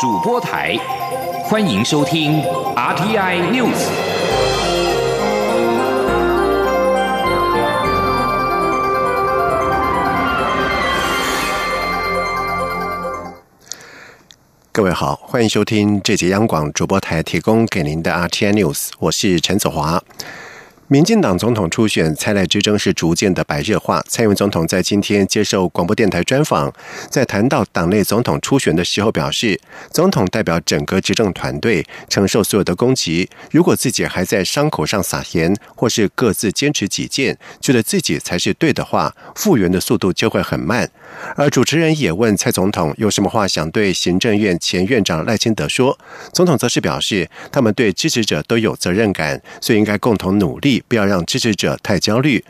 主播台，欢迎收听 RTI News。各位好，欢迎收听这节央广主播台提供给您的 RTI News，我是陈子华。民进党总统初选蔡赖之争是逐渐的白热化。蔡英文总统在今天接受广播电台专访，在谈到党内总统初选的时候表示，总统代表整个执政团队承受所有的攻击。如果自己还在伤口上撒盐，或是各自坚持己见，觉得自己才是对的话，复原的速度就会很慢。而主持人也问蔡总统有什么话想对行政院前院长赖清德说，总统则是表示，他们对支持者都有责任感，所以应该共同努力。不要让支持者太焦虑。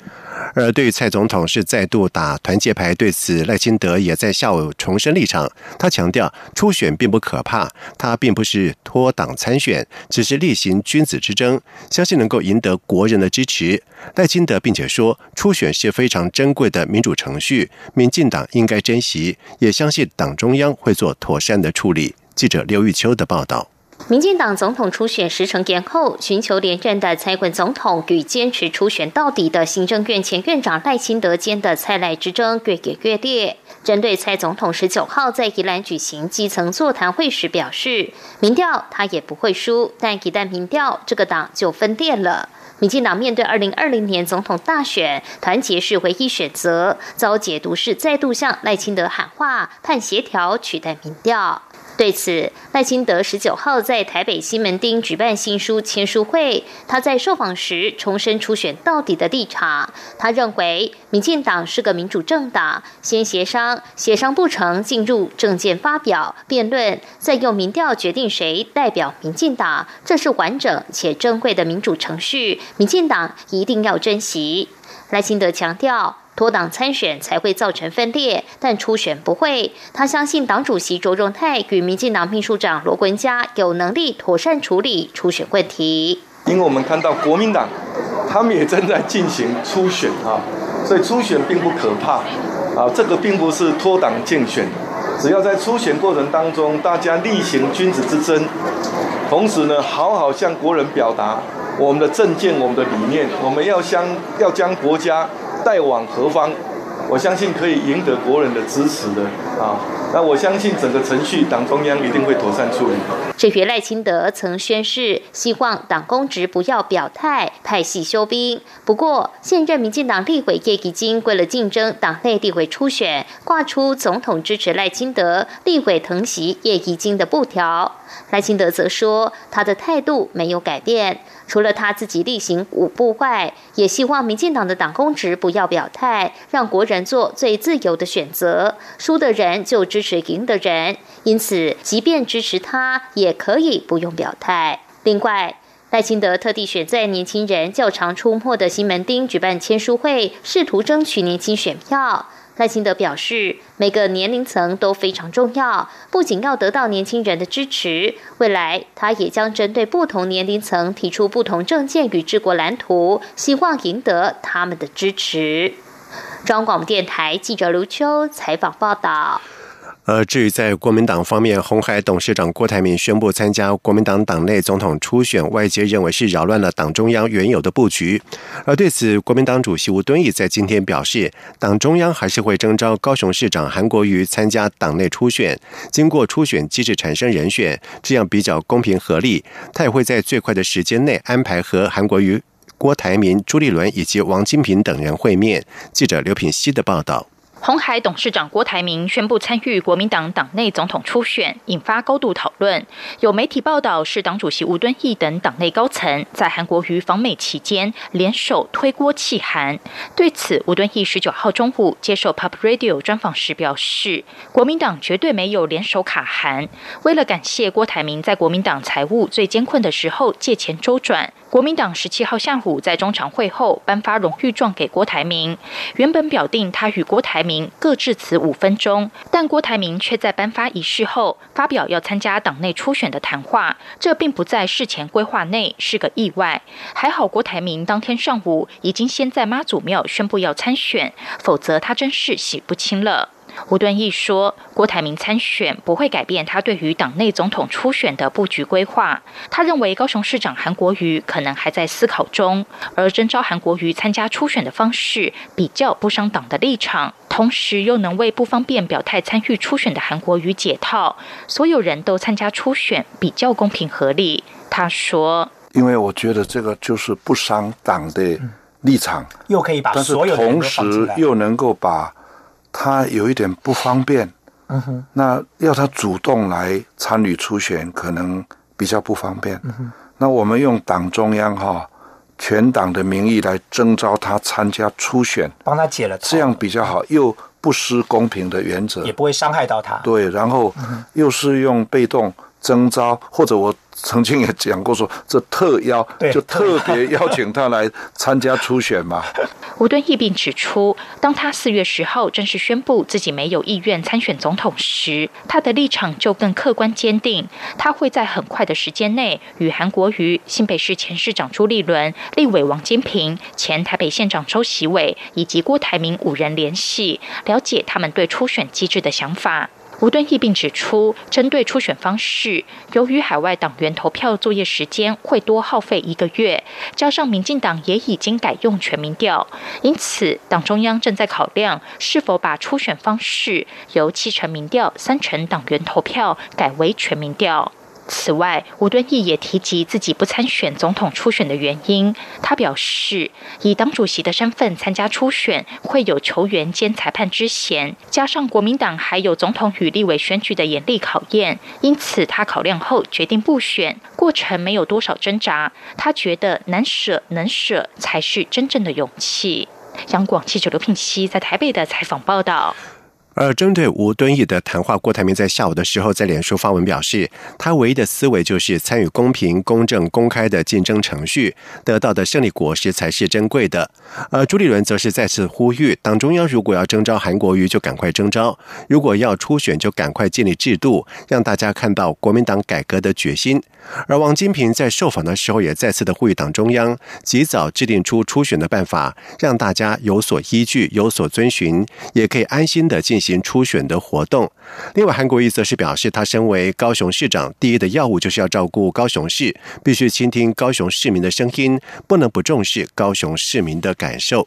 而对于蔡总统是再度打团结牌，对此赖清德也在下午重申立场。他强调，初选并不可怕，他并不是脱党参选，只是例行君子之争，相信能够赢得国人的支持。赖清德并且说，初选是非常珍贵的民主程序，民进党应该珍惜，也相信党中央会做妥善的处理。记者刘玉秋的报道。民进党总统初选时程延后，寻求连任的蔡文总统与坚持初选到底的行政院前院长赖清德间的蔡赖之争越演越烈。针对蔡总统十九号在宜兰举行基层座谈会时表示，民调他也不会输，但一旦民调，这个党就分裂了。民进党面对二零二零年总统大选，团结是唯一选择，遭解读是再度向赖清德喊话，盼协调取代民调。对此，赖清德十九号在台北西门町举办新书签书会，他在受访时重申初选到底的立场。他认为，民进党是个民主政党，先协商，协商不成，进入政见发表、辩论，再用民调决定谁代表民进党，这是完整且珍贵的民主程序，民进党一定要珍惜。赖清德强调。脱党参选才会造成分裂，但初选不会。他相信党主席卓荣泰与民进党秘书长罗文嘉有能力妥善处理初选问题。因为我们看到国民党，他们也正在进行初选啊，所以初选并不可怕啊。这个并不是脱党竞选，只要在初选过程当中，大家例行君子之争，同时呢，好好向国人表达我们的政见、我们的理念，我们要将要将国家。带往何方？我相信可以赢得国人的支持的啊。那我相信整个程序，党中央一定会妥善处理。这月赖清德曾宣誓，希望党公职不要表态，派系休兵。不过，现任民进党立委叶宜金为了竞争党内立委初选，挂出总统支持赖清德，立委疼惜叶宜金的布条。赖清德则说，他的态度没有改变，除了他自己例行五步外，也希望民进党的党公职不要表态，让国人做最自由的选择，输的人就支。持赢的人，因此即便支持他，也可以不用表态。另外，赖清德特地选在年轻人较常出没的西门町举办签书会，试图争取年轻选票。赖清德表示，每个年龄层都非常重要，不仅要得到年轻人的支持，未来他也将针对不同年龄层提出不同政见与治国蓝图，希望赢得他们的支持。中央广播电台记者卢秋采访报道。而至于在国民党方面，红海董事长郭台铭宣布参加国民党党内总统初选，外界认为是扰乱了党中央原有的布局。而对此，国民党主席吴敦义在今天表示，党中央还是会征召高雄市长韩国瑜参加党内初选，经过初选机制产生人选，这样比较公平合理。他也会在最快的时间内安排和韩国瑜、郭台铭、朱立伦以及王金平等人会面。记者刘品希的报道。红海董事长郭台铭宣布参与国民党党内总统初选，引发高度讨论。有媒体报道是党主席吴敦义等党内高层在韩国瑜访美期间联手推锅弃韩。对此，吴敦义十九号中午接受 Pop Radio 专访时表示，国民党绝对没有联手卡韩。为了感谢郭台铭在国民党财务最艰困的时候借钱周转。国民党十七号下午在中常会后颁发荣誉状给郭台铭，原本表定他与郭台铭各致辞五分钟，但郭台铭却在颁发仪式后发表要参加党内初选的谈话，这并不在事前规划内，是个意外。还好郭台铭当天上午已经先在妈祖庙宣布要参选，否则他真是洗不清了。吴敦义说，郭台铭参选不会改变他对于党内总统初选的布局规划。他认为高雄市长韩国瑜可能还在思考中，而征召韩国瑜参加初选的方式比较不伤党的立场，同时又能为不方便表态参与初选的韩国瑜解套。所有人都参加初选，比较公平合理。他说：“因为我觉得这个就是不伤党的立场，又可以把所有同时又能够把。”他有一点不方便，嗯哼，那要他主动来参与初选，可能比较不方便。嗯哼，那我们用党中央哈全党的名义来征召他参加初选，帮他解了，这样比较好，又不失公平的原则，也不会伤害到他。对，然后又是用被动征召，或者我。曾经也讲过说，这特邀就特别邀请他来参加初选嘛。吴敦义并指出，当他四月十号正式宣布自己没有意愿参选总统时，他的立场就更客观坚定。他会在很快的时间内与韩国瑜、新北市前市长朱立伦、立委王金平、前台北县长周习伟以及郭台铭五人联系，了解他们对初选机制的想法。吴敦义并指出，针对初选方式，由于海外党员投票作业时间会多耗费一个月，加上民进党也已经改用全民调，因此党中央正在考量是否把初选方式由七成民调、三成党员投票改为全民调。此外，吴敦义也提及自己不参选总统初选的原因。他表示，以党主席的身份参加初选，会有球员兼裁判之嫌，加上国民党还有总统与立委选举的严厉考验，因此他考量后决定不选。过程没有多少挣扎，他觉得难舍能舍才是真正的勇气。央广记者刘聘熙在台北的采访报道。而针对吴敦义的谈话，郭台铭在下午的时候在脸书发文表示，他唯一的思维就是参与公平、公正、公开的竞争程序，得到的胜利果实才是珍贵的。而朱立伦则是再次呼吁，党中央如果要征召韩国瑜，就赶快征召；如果要初选，就赶快建立制度，让大家看到国民党改革的决心。而王金平在受访的时候也再次的呼吁党中央及早制定出初选的办法，让大家有所依据、有所遵循，也可以安心的进行初选的活动。另外，韩国瑜则是表示，他身为高雄市长，第一的要务就是要照顾高雄市，必须倾听高雄市民的声音，不能不重视高雄市民的感受。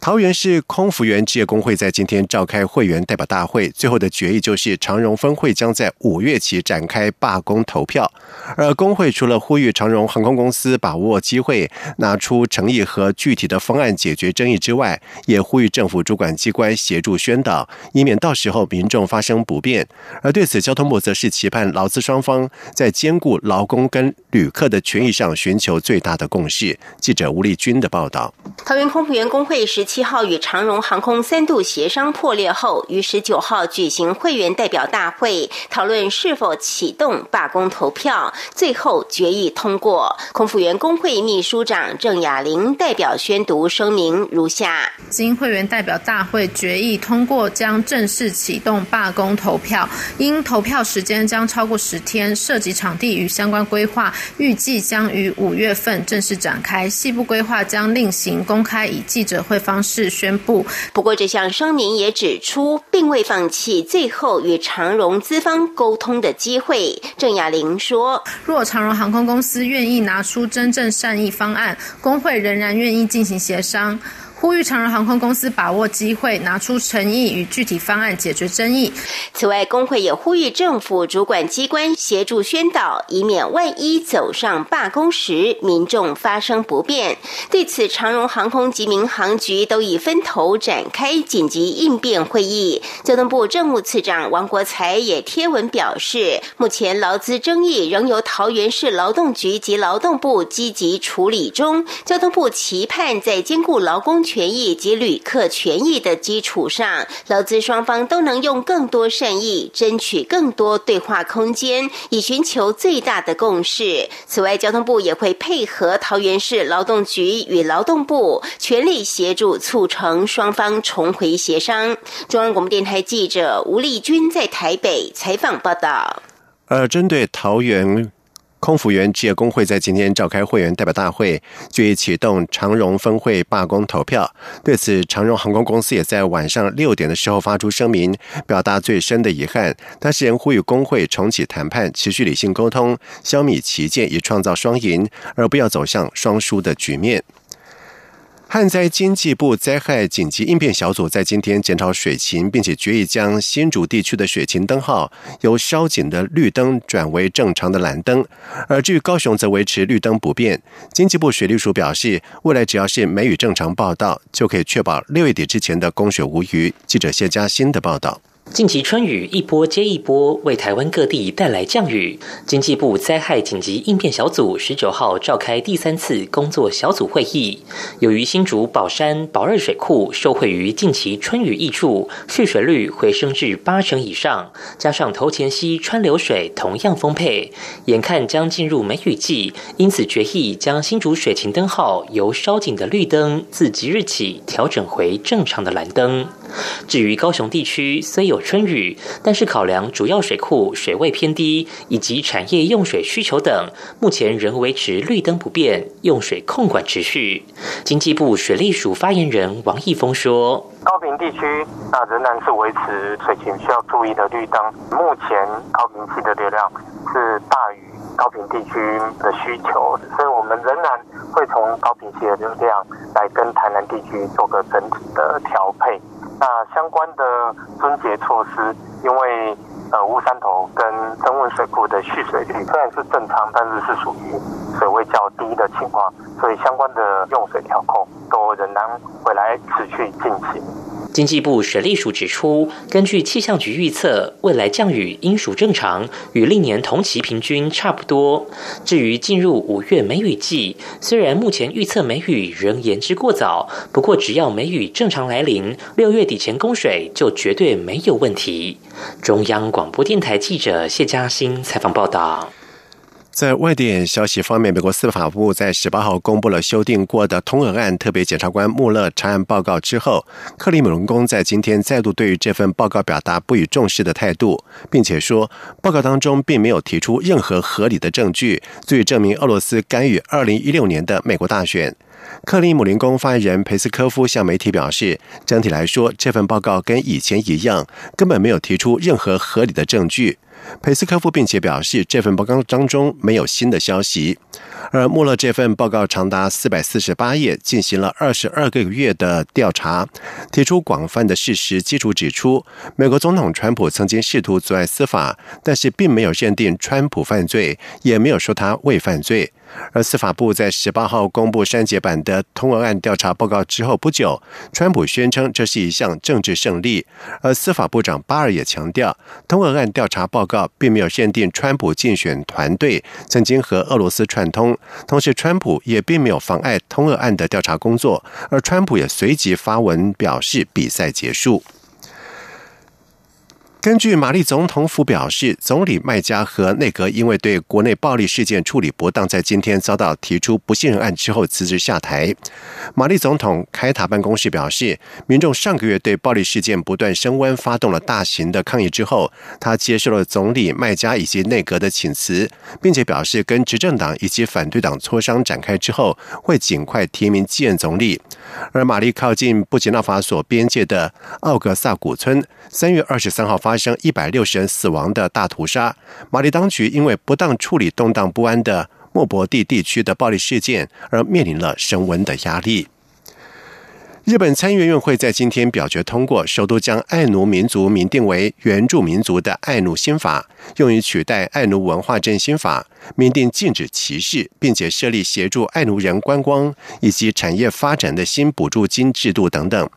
桃园市空服员职业工会在今天召开会员代表大会，最后的决议就是长荣分会将在五月起展开罢工投票。而工会除了呼吁长荣航空公司把握机会，拿出诚意和具体的方案解决争议之外，也呼吁政府主管机关协助宣导，以免到时候民众发生不便。而对此，交通部则是期盼劳资双方在兼顾劳工跟旅客的权益上寻求最大的共识。记者吴丽君的报道。桃园空服员工会是七号与长荣航空三度协商破裂后，于十九号举行会员代表大会，讨论是否启动罢工投票，最后决议通过。空服员工会秘书长郑雅玲代表宣读声明如下：经会员代表大会决议通过，将正式启动罢工投票。因投票时间将超过十天，涉及场地与相关规划，预计将于五月份正式展开。细部规划将另行公。公开以记者会方式宣布。不过，这项声明也指出，并未放弃最后与长荣资方沟通的机会。郑雅玲说：“若长荣航空公司愿意拿出真正善意方案，工会仍然愿意进行协商。”呼吁长荣航空公司把握机会，拿出诚意与具体方案解决争议。此外，工会也呼吁政府主管机关协助宣导，以免万一走上罢工时，民众发生不便。对此，长荣航空及民航局都已分头展开紧急应变会议。交通部政务次长王国才也贴文表示，目前劳资争议仍由桃园市劳动局及劳动部积极处理中。交通部期盼在兼顾劳工。权益及旅客权益的基础上，劳资双方都能用更多善意，争取更多对话空间，以寻求最大的共识。此外，交通部也会配合桃园市劳动局与劳动部，全力协助促成双方重回协商。中央广播电台记者吴丽君在台北采访报道。而针对桃园。空服员职业工会在今天召开会员代表大会，决议启动长荣分会罢工投票。对此，长荣航空公司也在晚上六点的时候发出声明，表达最深的遗憾。当事人呼吁工会重启谈判，持续理性沟通，消弭旗舰，以创造双赢，而不要走向双输的局面。旱灾经济部灾害紧急应变小组在今天检讨水情，并且决议将新竹地区的水情灯号由烧紧的绿灯转为正常的蓝灯，而至于高雄则维持绿灯不变。经济部水利署表示，未来只要是梅雨正常报道，就可以确保六月底之前的供水无虞。记者谢佳欣的报道。近期春雨一波接一波，为台湾各地带来降雨。经济部灾害紧急应变小组十九号召开第三次工作小组会议。由于新竹宝山宝二水库受惠于近期春雨益处，蓄水率回升至八成以上，加上头前溪川流水同样丰沛，眼看将进入梅雨季，因此决议将新竹水情灯号由烧紧的绿灯，自即日起调整回正常的蓝灯。至于高雄地区，虽有春雨，但是考量主要水库水位偏低，以及产业用水需求等，目前仍维持绿灯不变，用水控管持续。经济部水利署发言人王义峰说：“高屏地区那仍然是维持水情需要注意的绿灯，目前高屏区的流量是大于高屏地区的需求，所以我们仍然会从高屏区的流量来跟台南地区做个整体的调配。”那相关的分节措施，因为呃乌山头跟增温水库的蓄水率虽然是正常，但是是属于水位较低的情况，所以相关的用水调控都仍然会来持续进行。经济部水利署指出，根据气象局预测，未来降雨应属正常，与历年同期平均差不多。至于进入五月梅雨季，虽然目前预测梅雨仍言之过早，不过只要梅雨正常来临，六月底前供水就绝对没有问题。中央广播电台记者谢嘉欣采访报道。在外电消息方面，美国司法部在十八号公布了修订过的通俄案特别检察官穆勒查案报告之后，克里姆林宫在今天再度对于这份报告表达不予重视的态度，并且说报告当中并没有提出任何合理的证据，足以证明俄罗斯干预二零一六年的美国大选。克里姆林宫发言人佩斯科夫向媒体表示，整体来说，这份报告跟以前一样，根本没有提出任何合理的证据。佩斯科夫并且表示，这份报告当中没有新的消息。而穆勒这份报告长达四百四十八页，进行了二十二个月的调查，提出广泛的事实基础，指出美国总统川普曾经试图阻碍司法，但是并没有认定川普犯罪，也没有说他未犯罪。而司法部在十八号公布删节版的通俄案调查报告之后不久，川普宣称这是一项政治胜利。而司法部长巴尔也强调，通俄案调查报告并没有限定川普竞选团队曾经和俄罗斯串通，同时川普也并没有妨碍通俄案的调查工作。而川普也随即发文表示，比赛结束。根据玛丽总统府表示，总理麦加和内阁因为对国内暴力事件处理不当，在今天遭到提出不信任案之后辞职下台。玛丽总统开塔办公室表示，民众上个月对暴力事件不断升温，发动了大型的抗议之后，他接受了总理麦加以及内阁的请辞，并且表示跟执政党以及反对党磋商展开之后，会尽快提名继任总理。而玛丽靠近布吉纳法索边界的奥格萨古村，三月二十三号发。生一百六十人死亡的大屠杀，马里当局因为不当处理动荡不安的莫博蒂地区的暴力事件，而面临了升温的压力。日本参议院会在今天表决通过，首都将爱奴民族名定为原住民族的爱奴新法，用于取代爱奴文化振兴法，明定禁止歧视，并且设立协助爱奴人观光以及产业发展的新补助金制度等等。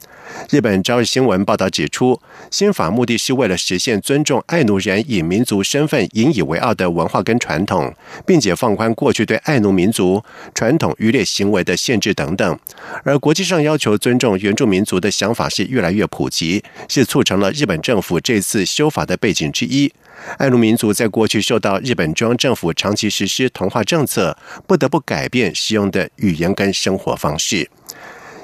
日本朝日新闻报道指出，新法目的是为了实现尊重爱奴人以民族身份引以为傲的文化跟传统，并且放宽过去对爱奴民族传统渔猎行为的限制等等。而国际上要求尊重原住民族的想法是越来越普及，是促成了日本政府这次修法的背景之一。爱奴民族在过去受到日本中央政府长期实施同化政策，不得不改变使用的语言跟生活方式。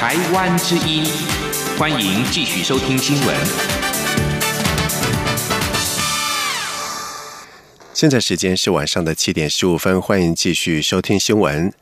台湾之音，欢迎继续收听新闻。现在时间是晚上的七点十五分，欢迎继续收听新闻。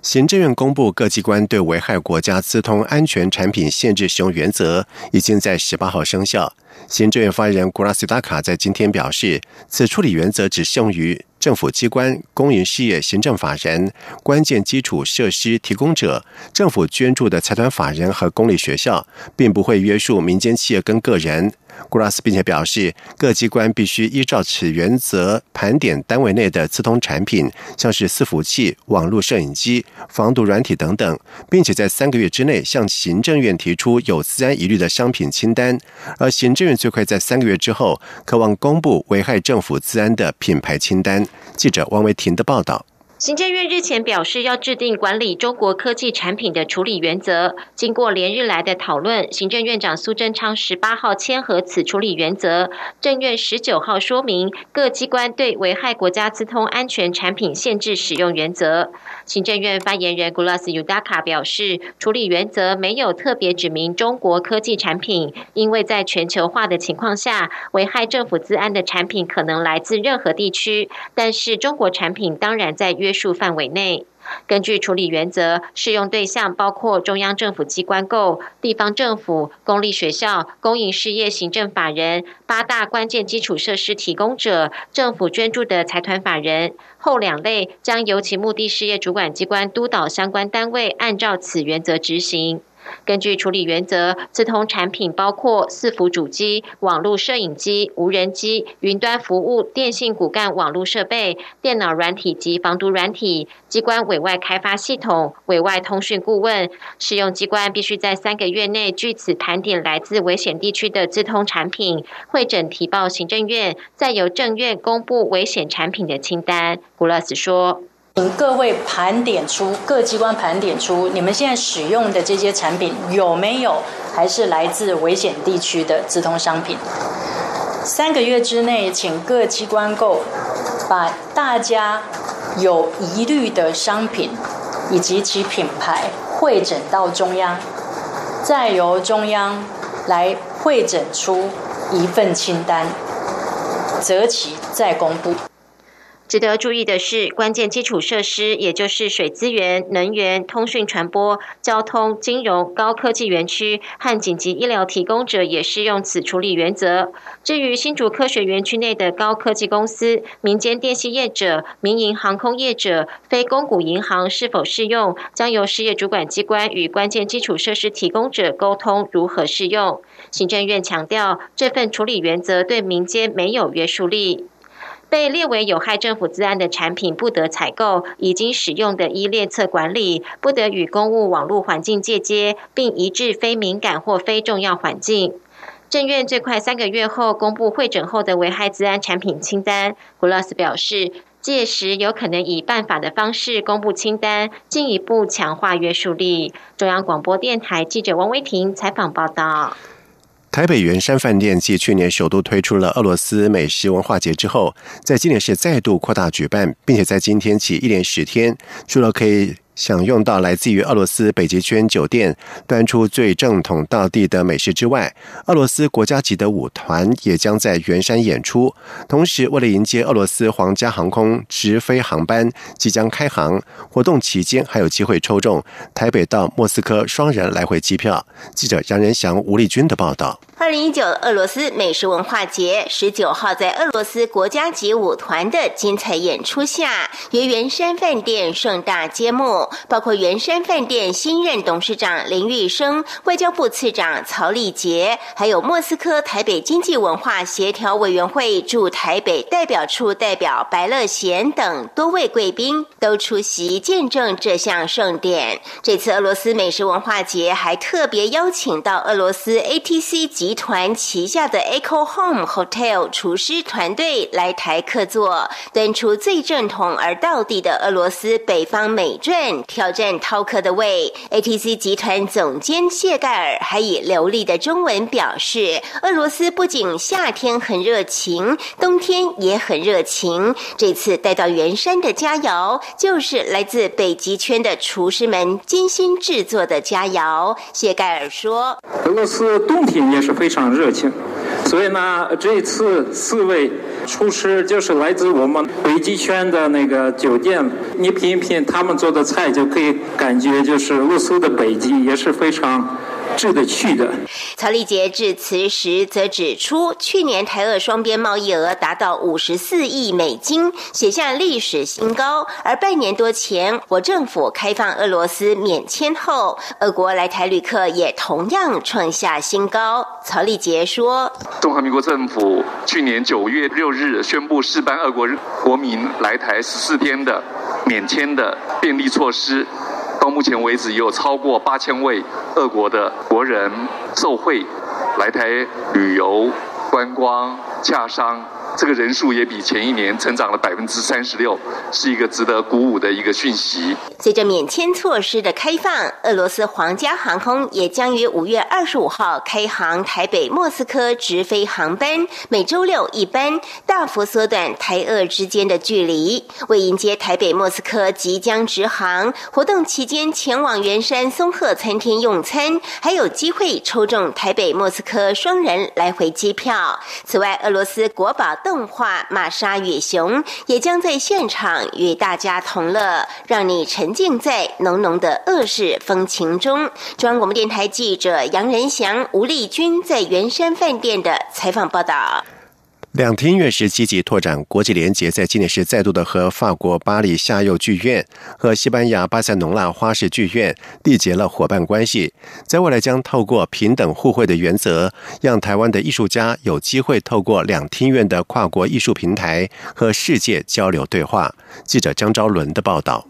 行政院公布各机关对危害国家资通安全产品限制使用原则，已经在十八号生效。行政院发言人古拉斯达卡在今天表示，此处理原则只适用于政府机关、公营事业行政法人、关键基础设施提供者、政府捐助的财团法人和公立学校，并不会约束民间企业跟个人。古拉斯并且表示，各机关必须依照此原则盘点单位内的自通产品，像是伺服器、网络摄影机、防毒软体等等，并且在三个月之内向行政院提出有自安疑虑的商品清单，而行政院最快在三个月之后，渴望公布危害政府自安的品牌清单。记者王维婷的报道。行政院日前表示，要制定管理中国科技产品的处理原则。经过连日来的讨论，行政院长苏贞昌十八号签合此处理原则。政院十九号说明各机关对危害国家资通安全产品限制使用原则。行政院发言人 Gulas Udaka 表示，处理原则没有特别指明中国科技产品，因为在全球化的情况下，危害政府治安的产品可能来自任何地区。但是中国产品当然在约束范围内。根据处理原则，适用对象包括中央政府机关购、地方政府、公立学校、公营事业行政法人、八大关键基础设施提供者、政府捐助的财团法人。后两类将由其目的事业主管机关督导相关单位按照此原则执行。根据处理原则，自通产品包括伺服主机、网络摄影机、无人机、云端服务、电信骨干网络设备、电脑软体及防毒软体、机关委外开发系统、委外通讯顾问。适用机关必须在三个月内据此盘点来自危险地区的自通产品，会诊提报行政院，再由政院公布危险产品的清单。古勒斯说。请各位盘点出各机关盘点出你们现在使用的这些产品有没有还是来自危险地区的直通商品？三个月之内，请各机关购把大家有疑虑的商品以及其品牌汇诊到中央，再由中央来会诊出一份清单，择期再公布。值得注意的是，关键基础设施，也就是水资源、能源、通讯传播、交通、金融、高科技园区和紧急医疗提供者，也适用此处理原则。至于新竹科学园区内的高科技公司、民间电信业者、民营航空业者、非公股银行是否适用，将由事业主管机关与关键基础设施提供者沟通如何适用。行政院强调，这份处理原则对民间没有约束力。被列为有害政府资安的产品不得采购，已经使用的依列册管理不得与公务网络环境借接，并移至非敏感或非重要环境。政院最快三个月后公布会诊后的危害资安产品清单。古拉斯表示，届时有可能以办法的方式公布清单，进一步强化约束力。中央广播电台记者王威婷采访报道。台北圆山饭店继去年首度推出了俄罗斯美食文化节之后，在今年是再度扩大举办，并且在今天起一连十天，除了可以。享用到来自于俄罗斯北极圈酒店端出最正统道地的美食之外，俄罗斯国家级的舞团也将在圆山演出。同时，为了迎接俄罗斯皇家航空直飞航班即将开航，活动期间还有机会抽中台北到莫斯科双人来回机票。记者杨仁祥、吴丽君的报道。二零一九俄罗斯美食文化节十九号在俄罗斯国家级舞团的精彩演出下，于圆山饭店盛大揭幕。包括圆山饭店新任董事长林玉生、外交部次长曹立杰，还有莫斯科台北经济文化协调委员会驻台北代表处代表白乐贤等多位贵宾都出席见证这项盛典。这次俄罗斯美食文化节还特别邀请到俄罗斯 ATC 集团旗下的 Echo Home Hotel 厨师团队来台客座，端出最正统而道地的俄罗斯北方美馔。挑战饕客的胃。ATC 集团总监谢盖尔还以流利的中文表示，俄罗斯不仅夏天很热情，冬天也很热情。这次带到圆山的佳肴，就是来自北极圈的厨师们精心制作的佳肴。谢盖尔说：“俄罗斯冬天也是非常热情，所以呢，这次四位厨师就是来自我们北极圈的那个酒店，你品一品他们做的菜，就可以感觉就是俄罗斯的北极也是非常。”值得去的。曹立杰致辞时则指出，去年台俄双边贸易额达到五十四亿美金，写下历史新高。而半年多前，我政府开放俄罗斯免签后，俄国来台旅客也同样创下新高。曹立杰说：“中华民国政府去年九月六日宣布试办俄国国民来台十四天的免签的便利措施。”到目前为止，有超过八千位俄国的国人受惠来台旅游、观光、洽商。这个人数也比前一年增长了百分之三十六，是一个值得鼓舞的一个讯息。随着免签措施的开放，俄罗斯皇家航空也将于五月二十五号开航台北莫斯科直飞航班，每周六一班，大幅缩短台俄之间的距离。为迎接台北莫斯科即将直航，活动期间前往圆山松鹤餐厅用餐，还有机会抽中台北莫斯科双人来回机票。此外，俄罗斯国宝。动画《玛莎与熊》也将在现场与大家同乐，让你沉浸在浓浓的恶世风情中。中央广播电台记者杨仁祥、吴丽君在圆山饭店的采访报道。两厅院是积极拓展国际联结，在今年是再度的和法国巴黎夏幼剧院和西班牙巴塞隆纳花式剧院缔结了伙伴关系，在未来将透过平等互惠的原则，让台湾的艺术家有机会透过两厅院的跨国艺术平台和世界交流对话。记者张昭伦的报道。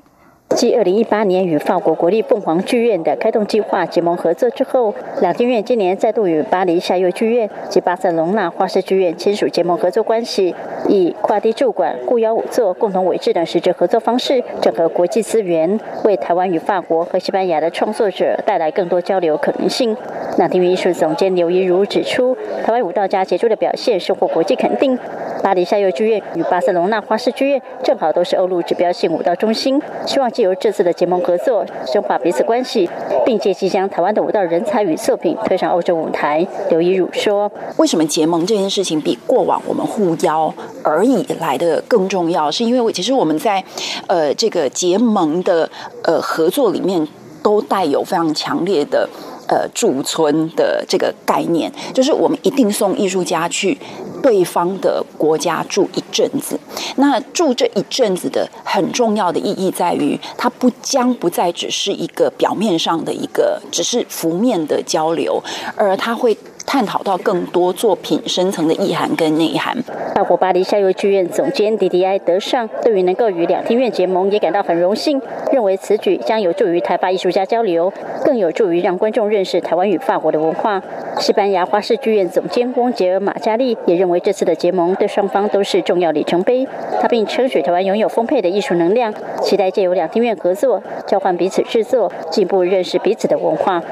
继二零一八年与法国国立凤凰剧院的开动计划结盟合作之后，两厅院今年再度与巴黎夏幼剧院及巴塞隆纳花式剧院签署结盟合作关系，以跨地驻馆、雇邀舞作、共同委制等实质合作方式，整合国际资源，为台湾与法国和西班牙的创作者带来更多交流可能性。两厅院艺术总监刘怡如指出，台湾舞蹈家杰出的表现收获国际肯定。巴黎夏幼剧院与巴塞隆纳花式剧院正好都是欧陆指标性舞蹈中心，希望借由这次的结盟合作，深化彼此关系，并借机将台湾的舞蹈人才与作品推上欧洲舞台。刘怡汝说：“为什么结盟这件事情比过往我们互邀而已来的更重要？是因为其实我们在呃这个结盟的呃合作里面，都带有非常强烈的。”呃，驻村的这个概念，就是我们一定送艺术家去对方的国家住一阵子。那住这一阵子的很重要的意义在于，它不将不再只是一个表面上的一个，只是浮面的交流，而它会。探讨到更多作品深层的意涵跟内涵。法国巴黎夏幼剧院总监迪迪埃德尚对于能够与两厅院结盟也感到很荣幸，认为此举将有助于台法艺术家交流，更有助于让观众认识台湾与法国的文化。西班牙花式剧院总监翁杰尔马加利也认为这次的结盟对双方都是重要里程碑。他并称许台湾拥有丰沛的艺术能量，期待借由两厅院合作，交换彼此制作，进一步认识彼此的文化。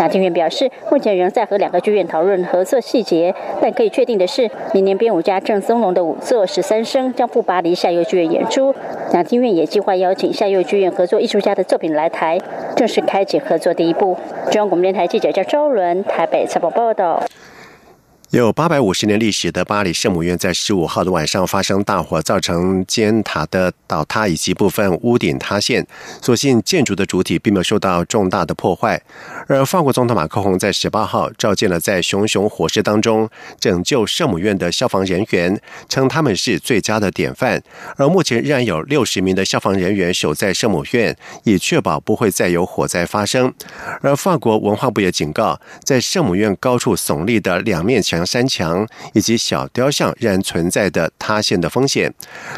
两厅院表示，目前仍在和两个剧院讨论合作细节，但可以确定的是，明年编舞家郑松龙的舞作《十三声》将赴巴黎夏幼剧院演出。两厅院也计划邀请夏幼剧院合作艺术家的作品来台，正式开启合作第一步。中央广播电台记者叫周伦，台北采访报道。有八百五十年历史的巴黎圣母院在十五号的晚上发生大火，造成尖塔的倒塌以及部分屋顶塌陷。所幸建筑的主体并没有受到重大的破坏。而法国总统马克龙在十八号召见了在熊熊火势当中拯救圣母院的消防人员，称他们是最佳的典范。而目前仍然有六十名的消防人员守在圣母院，以确保不会再有火灾发生。而法国文化部也警告，在圣母院高处耸立的两面墙。山墙以及小雕像仍然存在的塌陷的风险。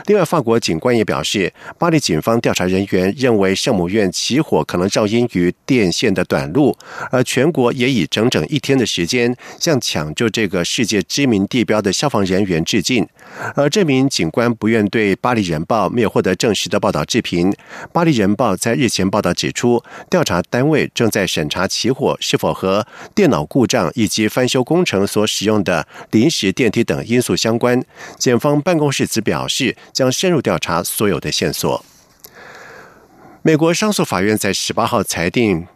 另外，法国警官也表示，巴黎警方调查人员认为圣母院起火可能肇因于电线的短路，而全国也以整整一天的时间向抢救这个世界知名地标的消防人员致敬。而这名警官不愿对《巴黎人报》没有获得证实的报道置评。《巴黎人报》在日前报道指出，调查单位正在审查起火是否和电脑故障以及翻修工程所使用用的临时电梯等因素相关。检方办公室则表示，将深入调查所有的线索。美国上诉法院在十八号裁定。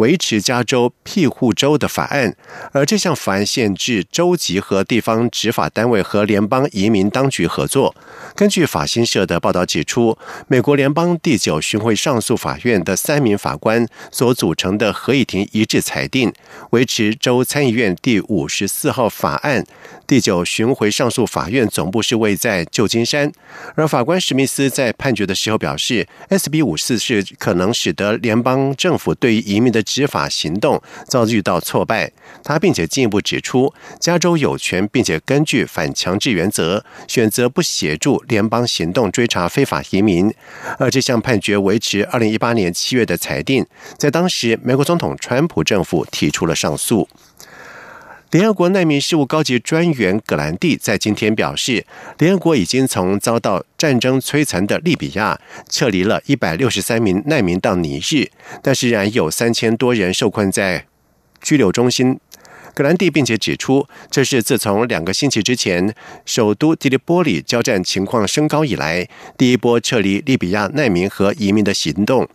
维持加州庇护州的法案，而这项法案限制州级和地方执法单位和联邦移民当局合作。根据法新社的报道指出，美国联邦第九巡回上诉法院的三名法官所组成的合议庭一致裁定，维持州参议院第五十四号法案。第九巡回上诉法院总部是位在旧金山，而法官史密斯在判决的时候表示，SB 五四是可能使得联邦政府对于移民的执法行动遭遇到挫败。他并且进一步指出，加州有权并且根据反强制原则选择不协助联邦行动追查非法移民。而这项判决维持二零一八年七月的裁定，在当时美国总统川普政府提出了上诉。联合国难民事务高级专员葛兰蒂在今天表示，联合国已经从遭到战争摧残的利比亚撤离了一百六十三名难民到尼日，但是仍然有三千多人受困在拘留中心。格兰蒂并且指出，这是自从两个星期之前首都迪利波里交战情况升高以来，第一波撤离利比亚难民和移民的行动。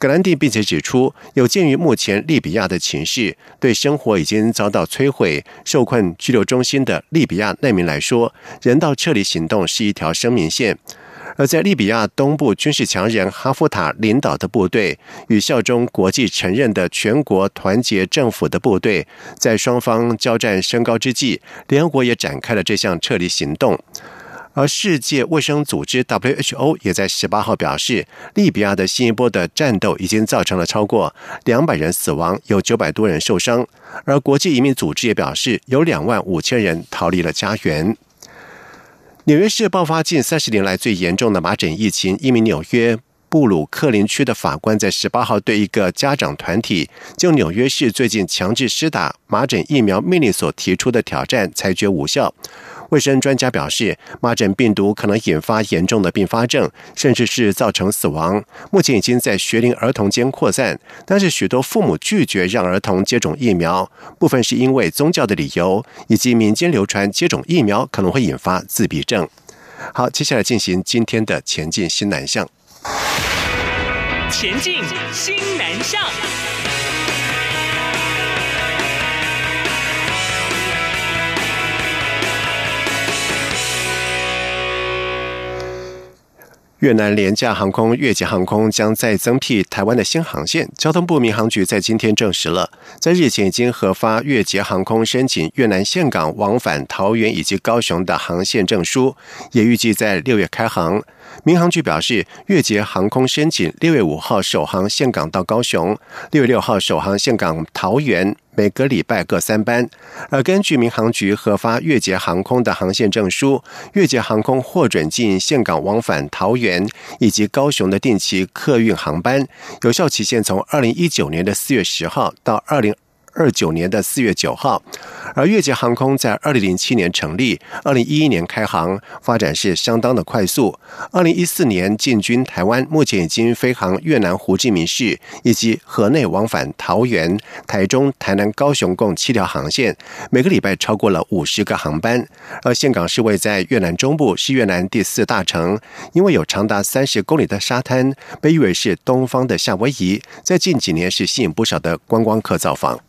格兰蒂并且指出，有鉴于目前利比亚的情势，对生活已经遭到摧毁、受困拘留中心的利比亚难民来说，人道撤离行动是一条生命线。而在利比亚东部军事强人哈夫塔领导的部队与效忠国际承认的全国团结政府的部队，在双方交战升高之际，联合国也展开了这项撤离行动。而世界卫生组织 WHO 也在十八号表示，利比亚的新一波的战斗已经造成了超过两百人死亡，有九百多人受伤。而国际移民组织也表示，有两万五千人逃离了家园。纽约市爆发近三十年来最严重的麻疹疫情。一名纽约布鲁克林区的法官在十八号对一个家长团体就纽约市最近强制施打麻疹疫苗命令所提出的挑战裁决无效。卫生专家表示，麻疹病毒可能引发严重的并发症，甚至是造成死亡。目前已经在学龄儿童间扩散，但是许多父母拒绝让儿童接种疫苗，部分是因为宗教的理由，以及民间流传接种疫苗可能会引发自闭症。好，接下来进行今天的前进新南向。前进新南向。越南廉价航空越捷航空将再增辟台湾的新航线。交通部民航局在今天证实了，在日前已经核发越捷航空申请越南岘港往返桃园以及高雄的航线证书，也预计在六月开航。民航局表示，越捷航空申请六月五号首航岘港到高雄，六月六号首航岘港桃园。每个礼拜各三班，而根据民航局核发越捷航空的航线证书，越捷航空获准进岘港往返桃园以及高雄的定期客运航班，有效期限从二零一九年的四月十号到二零。二九年的四月九号，而越捷航空在二零零七年成立，二零一一年开航，发展是相当的快速。二零一四年进军台湾，目前已经飞航越南胡志明市以及河内往返桃园、台中、台南、高雄共七条航线，每个礼拜超过了五十个航班。而岘港是位在越南中部，是越南第四大城，因为有长达三十公里的沙滩，被誉为是东方的夏威夷，在近几年是吸引不少的观光客造访。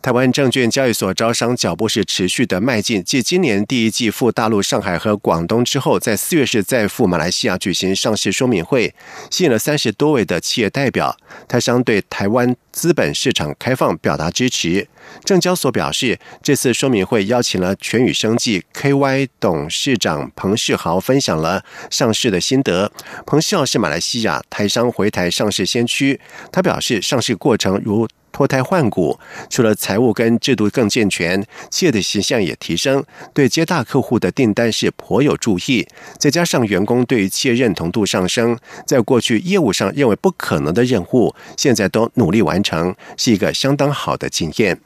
台湾证券交易所招商脚步是持续的迈进，继今年第一季赴大陆上海和广东之后，在四月是再赴马来西亚举行上市说明会，吸引了三十多位的企业代表。台商对台湾资本市场开放表达支持。证交所表示，这次说明会邀请了全宇生技 KY 董事长彭世豪分享了上市的心得。彭世豪是马来西亚台商回台上市先驱，他表示上市过程如。脱胎换骨，除了财务跟制度更健全，企业的形象也提升，对接大客户的订单是颇有注意。再加上员工对企业认同度上升，在过去业务上认为不可能的任务，现在都努力完成，是一个相当好的经验。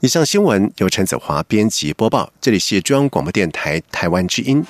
以上新闻由陈子华编辑播报，这里是中央广播电台台湾之音。